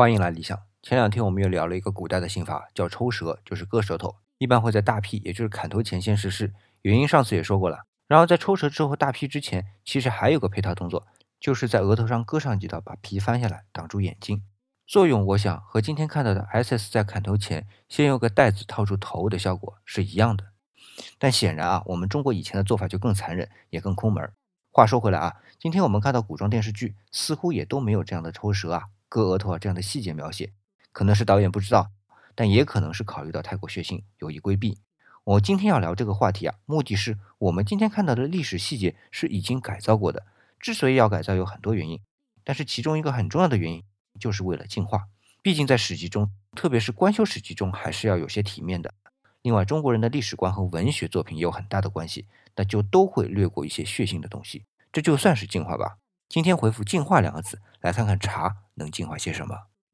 欢迎来理想。前两天我们又聊了一个古代的刑法，叫抽舌，就是割舌头，一般会在大劈，也就是砍头前先实施。原因上次也说过了。然后在抽舌之后大劈之前，其实还有个配套动作，就是在额头上割上几刀，把皮翻下来，挡住眼睛。作用我想和今天看到的 SS 在砍头前先用个袋子套住头的效果是一样的。但显然啊，我们中国以前的做法就更残忍，也更抠门。话说回来啊，今天我们看到古装电视剧似乎也都没有这样的抽舌啊、割额头啊这样的细节描写，可能是导演不知道，但也可能是考虑到太过血腥，有意规避。我今天要聊这个话题啊，目的是我们今天看到的历史细节是已经改造过的。之所以要改造，有很多原因，但是其中一个很重要的原因就是为了进化。毕竟在史籍中，特别是官修史籍中，还是要有些体面的。另外，中国人的历史观和文学作品也有很大的关系，那就都会略过一些血腥的东西。这就算是进化吧。今天回复“进化”两个字，来看看茶能进化些什么。